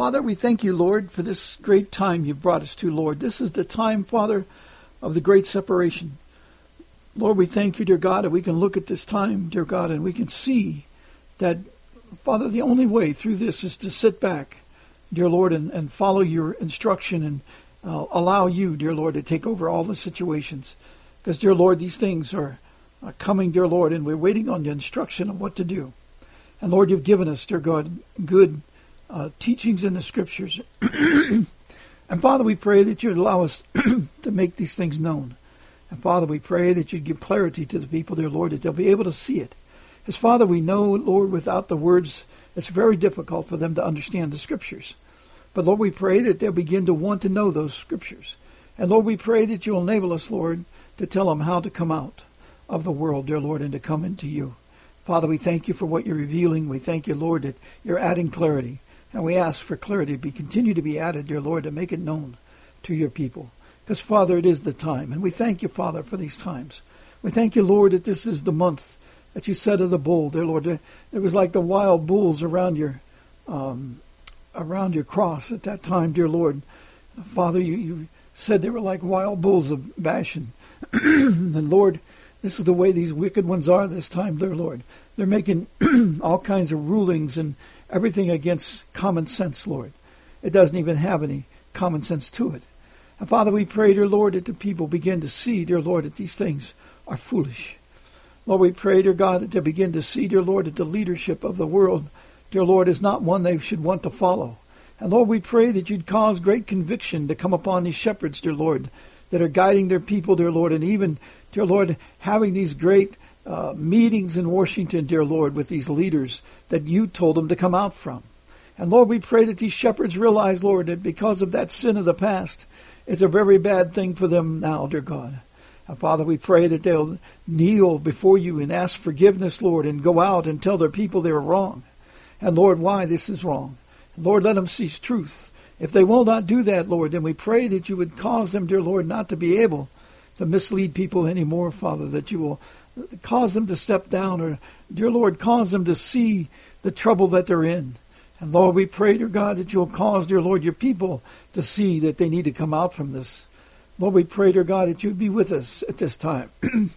Father, we thank you, Lord, for this great time you've brought us to, Lord. This is the time, Father, of the great separation. Lord, we thank you, dear God, that we can look at this time, dear God, and we can see that, Father, the only way through this is to sit back, dear Lord, and, and follow your instruction and uh, allow you, dear Lord, to take over all the situations. Because, dear Lord, these things are, are coming, dear Lord, and we're waiting on the instruction of what to do. And Lord, you've given us, dear God, good uh, teachings in the scriptures. and Father, we pray that you'd allow us to make these things known. And Father, we pray that you'd give clarity to the people, dear Lord, that they'll be able to see it. As Father, we know, Lord, without the words, it's very difficult for them to understand the scriptures. But Lord, we pray that they'll begin to want to know those scriptures. And Lord, we pray that you'll enable us, Lord, to tell them how to come out of the world, dear Lord, and to come into you. Father, we thank you for what you're revealing. We thank you, Lord, that you're adding clarity. And we ask for clarity to be continue to be added, dear Lord, to make it known to your people. Because, Father, it is the time. And we thank you, Father, for these times. We thank you, Lord, that this is the month that you said of the bull, dear Lord. It was like the wild bulls around your um, around your cross at that time, dear Lord. Father, you, you said they were like wild bulls of Bashan. and Lord, this is the way these wicked ones are this time, dear Lord. They're making all kinds of rulings and everything against common sense, Lord. It doesn't even have any common sense to it. And Father, we pray, dear Lord, that the people begin to see, dear Lord, that these things are foolish. Lord, we pray, dear God, that they begin to see, dear Lord, that the leadership of the world, dear Lord, is not one they should want to follow. And Lord, we pray that you'd cause great conviction to come upon these shepherds, dear Lord, that are guiding their people, dear Lord, and even, dear Lord, having these great uh, meetings in Washington, dear Lord, with these leaders that you told them to come out from. And Lord, we pray that these shepherds realize, Lord, that because of that sin of the past, it's a very bad thing for them now, dear God. And Father, we pray that they'll kneel before you and ask forgiveness, Lord, and go out and tell their people they were wrong. And Lord, why this is wrong. Lord, let them see truth. If they will not do that, Lord, then we pray that you would cause them, dear Lord, not to be able to mislead people anymore, Father, that you will cause them to step down, or, dear Lord, cause them to see the trouble that they're in. And Lord, we pray, dear God, that you'll cause, dear Lord, your people to see that they need to come out from this. Lord, we pray, dear God, that you'd be with us at this time,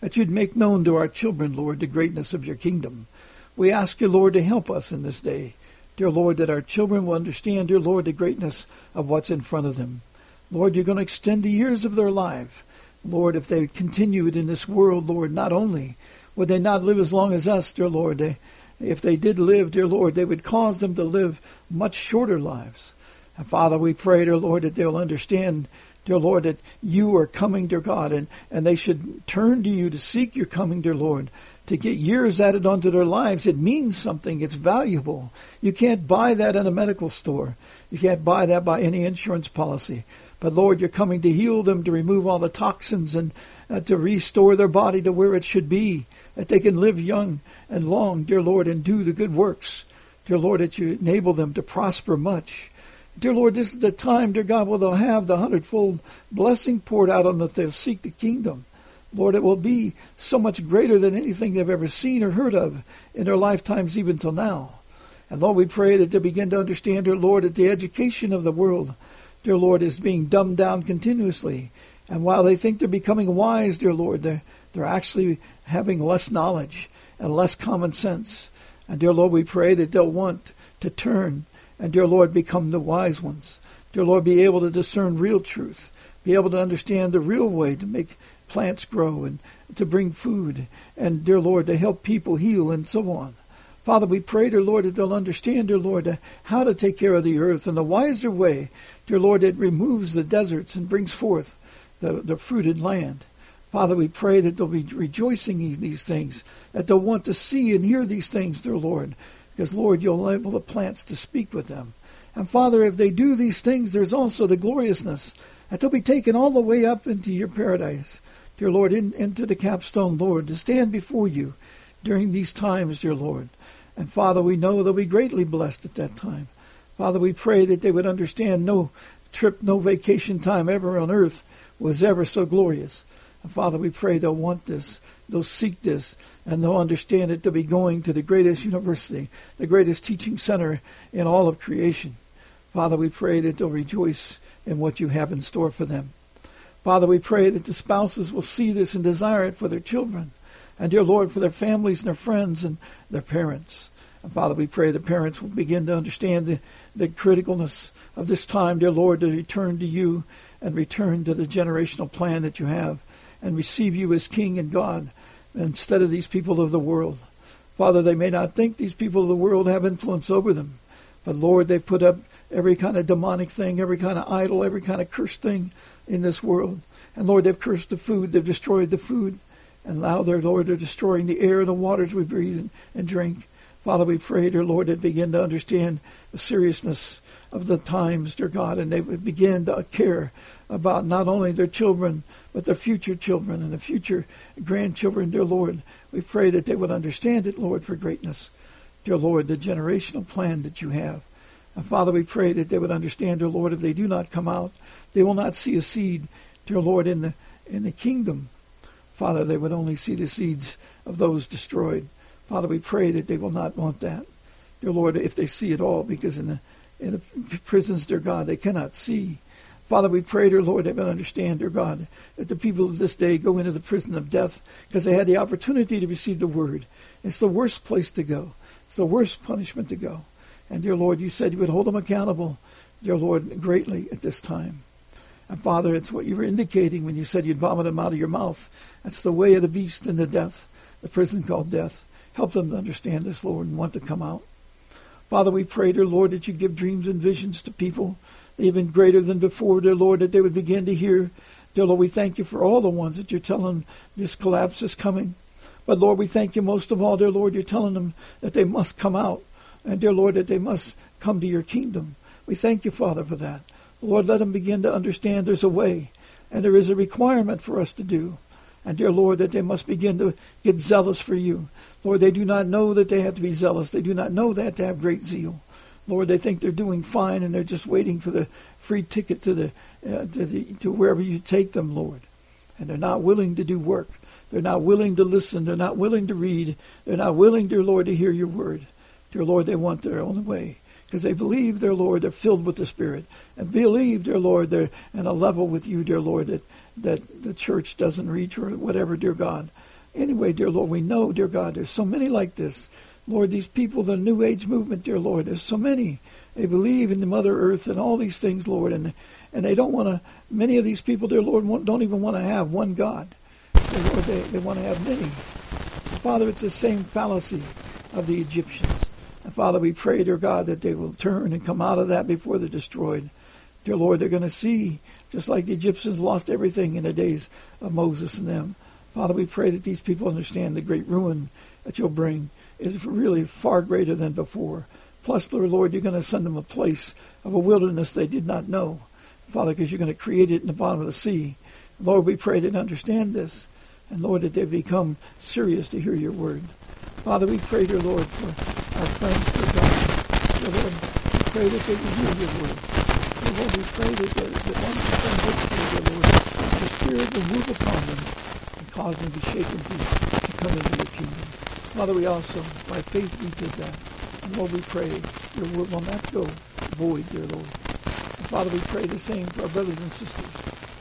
that you'd make known to our children, Lord, the greatness of your kingdom. We ask you, Lord, to help us in this day. Dear Lord, that our children will understand, dear Lord, the greatness of what's in front of them. Lord, you're going to extend the years of their life. Lord, if they continued in this world, Lord, not only would they not live as long as us, dear Lord, they, if they did live, dear Lord, they would cause them to live much shorter lives. And Father, we pray, dear Lord, that they'll understand, dear Lord, that you are coming, dear God, and, and they should turn to you to seek your coming, dear Lord, to get years added onto their lives. It means something. It's valuable. You can't buy that in a medical store. You can't buy that by any insurance policy. But Lord, you're coming to heal them, to remove all the toxins, and uh, to restore their body to where it should be, that they can live young and long, dear Lord, and do the good works. Dear Lord, that you enable them to prosper much. Dear Lord, this is the time, dear God, where they'll have the hundredfold blessing poured out on them that they'll seek the kingdom. Lord, it will be so much greater than anything they've ever seen or heard of in their lifetimes, even till now. And Lord, we pray that they begin to understand, dear Lord, that the education of the world dear Lord, is being dumbed down continuously. And while they think they're becoming wise, dear Lord, they're, they're actually having less knowledge and less common sense. And dear Lord, we pray that they'll want to turn and, dear Lord, become the wise ones. Dear Lord, be able to discern real truth, be able to understand the real way to make plants grow and to bring food, and, dear Lord, to help people heal and so on. Father, we pray, dear Lord, that they'll understand, dear Lord, uh, how to take care of the earth in the wiser way, dear Lord, that removes the deserts and brings forth the, the fruited land. Father, we pray that they'll be rejoicing in these things, that they'll want to see and hear these things, dear Lord. because, Lord, you'll enable the plants to speak with them. And Father, if they do these things, there's also the gloriousness that they'll be taken all the way up into your paradise, dear Lord, in, into the capstone, Lord, to stand before you during these times, dear Lord. And Father, we know they'll be greatly blessed at that time. Father, we pray that they would understand no trip, no vacation time ever on earth was ever so glorious. And Father, we pray they'll want this, they'll seek this, and they'll understand it. They'll be going to the greatest university, the greatest teaching center in all of creation. Father, we pray that they'll rejoice in what you have in store for them. Father, we pray that the spouses will see this and desire it for their children. And dear Lord, for their families and their friends and their parents. And Father, we pray the parents will begin to understand the, the criticalness of this time, dear Lord, to return to you and return to the generational plan that you have and receive you as King and God instead of these people of the world. Father, they may not think these people of the world have influence over them, but Lord, they've put up every kind of demonic thing, every kind of idol, every kind of cursed thing in this world. And Lord, they've cursed the food, they've destroyed the food. And now, dear Lord, they're destroying the air and the waters we breathe and, and drink. Father, we pray, dear Lord, that begin to understand the seriousness of the times, dear God, and they would begin to care about not only their children, but their future children and the future grandchildren, dear Lord. We pray that they would understand it, Lord, for greatness. Dear Lord, the generational plan that you have. And Father, we pray that they would understand, dear Lord, if they do not come out, they will not see a seed, dear Lord, in the in the kingdom. Father, they would only see the seeds of those destroyed. Father, we pray that they will not want that. Dear Lord, if they see it all, because in the in the prisons, dear God, they cannot see. Father, we pray, dear Lord, they will understand, dear God, that the people of this day go into the prison of death because they had the opportunity to receive the word. It's the worst place to go. It's the worst punishment to go. And dear Lord, you said you would hold them accountable, dear Lord, greatly at this time. And Father, it's what you were indicating when you said you'd vomit them out of your mouth. That's the way of the beast and the death, the prison called death. Help them to understand this, Lord, and want to come out. Father, we pray, dear Lord, that you give dreams and visions to people, even greater than before, dear Lord, that they would begin to hear. Dear Lord, we thank you for all the ones that you're telling this collapse is coming. But Lord, we thank you most of all, dear Lord, you're telling them that they must come out. And dear Lord, that they must come to your kingdom. We thank you, Father, for that. Lord, let them begin to understand there's a way and there is a requirement for us to do. And dear Lord, that they must begin to get zealous for you. Lord, they do not know that they have to be zealous. They do not know that to have great zeal. Lord, they think they're doing fine and they're just waiting for the free ticket to the, uh, to, the to wherever you take them, Lord. And they're not willing to do work. They're not willing to listen. They're not willing to read. They're not willing, dear Lord, to hear your word. Dear Lord, they want their own way because they believe, dear Lord, they're filled with the Spirit and believe, dear Lord, they're in a level with you, dear Lord, that, that the church doesn't reach or whatever, dear God. Anyway, dear Lord, we know, dear God, there's so many like this. Lord, these people, the New Age movement, dear Lord, there's so many. They believe in the Mother Earth and all these things, Lord, and and they don't want to. Many of these people, dear Lord, don't even want to have one God. Dear Lord, they, they want to have many. Father, it's the same fallacy of the Egyptians. And Father, we pray, dear God, that they will turn and come out of that before they're destroyed. Dear Lord, they're going to see, just like the Egyptians lost everything in the days of Moses and them. Father, we pray that these people understand the great ruin that you'll bring is really far greater than before. Plus, Lord, Lord, you're going to send them a place of a wilderness they did not know. Father, because you're going to create it in the bottom of the sea. Lord, we pray they understand this. And Lord, that they become serious to hear your word. Father, we pray, dear Lord, for our friends, dear God. Dear Lord, we pray that they will hear your word. Dear Lord, we pray that, the, that once they come victory, dear Lord, the Spirit will move upon them and cause them to be shaken to, to come into your kingdom. Father, we also, by faith, we did that. And Lord, we pray your word will not go void, dear Lord. And Father, we pray the same for our brothers and sisters.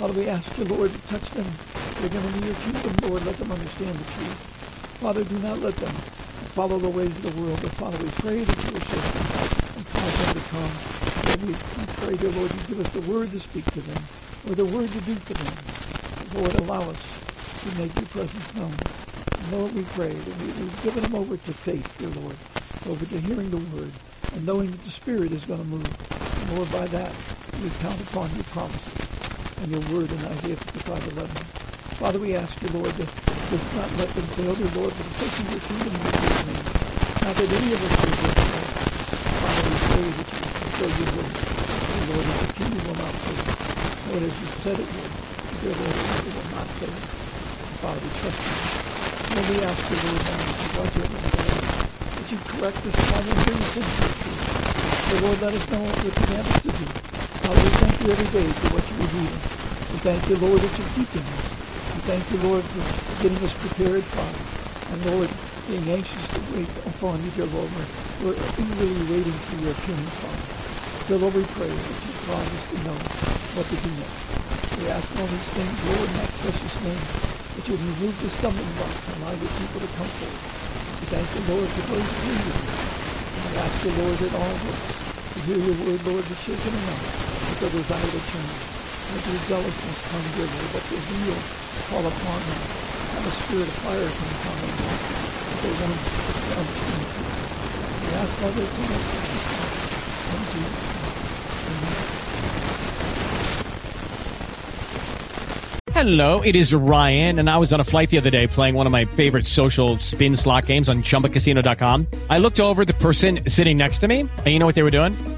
Father, we ask you, Lord, to touch them. They're going to be your kingdom, Lord. Let them understand the truth. Father, do not let them follow the ways of the world, but Father, we pray that you will show them and cause them to come. And we, pray, dear Lord, you give us the word to speak to them, or the word to do for them. Lord, allow us to make your presence known. And Lord, we pray that we, we've given them over to faith, dear Lord, over to hearing the word, and knowing that the Spirit is going to move. And Lord, by that, we count upon your promises and your word in Isaiah 55, 11. Father, we ask you, Lord, to does not let them fail, dear Lord, for the sake of your kingdom and your name. Not that any of us will get there. Father, we pray that you fulfill your will. And Lord, that the kingdom will not fail. Lord, as you said it would, dear Lord, it will not fail. Father, we trust you. Lord, we ask you, Lord, now that you watch over us, that you correct this Father, and bring us into the truth. Lord, let us know what you command us to do. Father, we thank you every day for what you're revealing. We thank you, Lord, that you're keeping us. Thank you, Lord, for getting us prepared, Father. And Lord, being anxious to wait upon you, dear Lord. We're, eagerly waiting for your appearing, Father. Dear Lord, we pray that you cause us to know what to do next. We ask all these things, Lord, in that precious name, that you remove the stumbling blocks and allow your people to come forward. We thank you, Lord, for those who you. And we ask you, Lord, that all of us to hear your word, Lord, be shaken and not with the desire to change. Let your zealousness come, Lord. Let your zeal fall upon them. Have a spirit of fire come upon them. That they want to understand you. We ask all this in the. In Jesus' Hello, it is Ryan, and I was on a flight the other day playing one of my favorite social spin slot games on chumbacasino.com. I looked over the person sitting next to me, and you know what they were doing?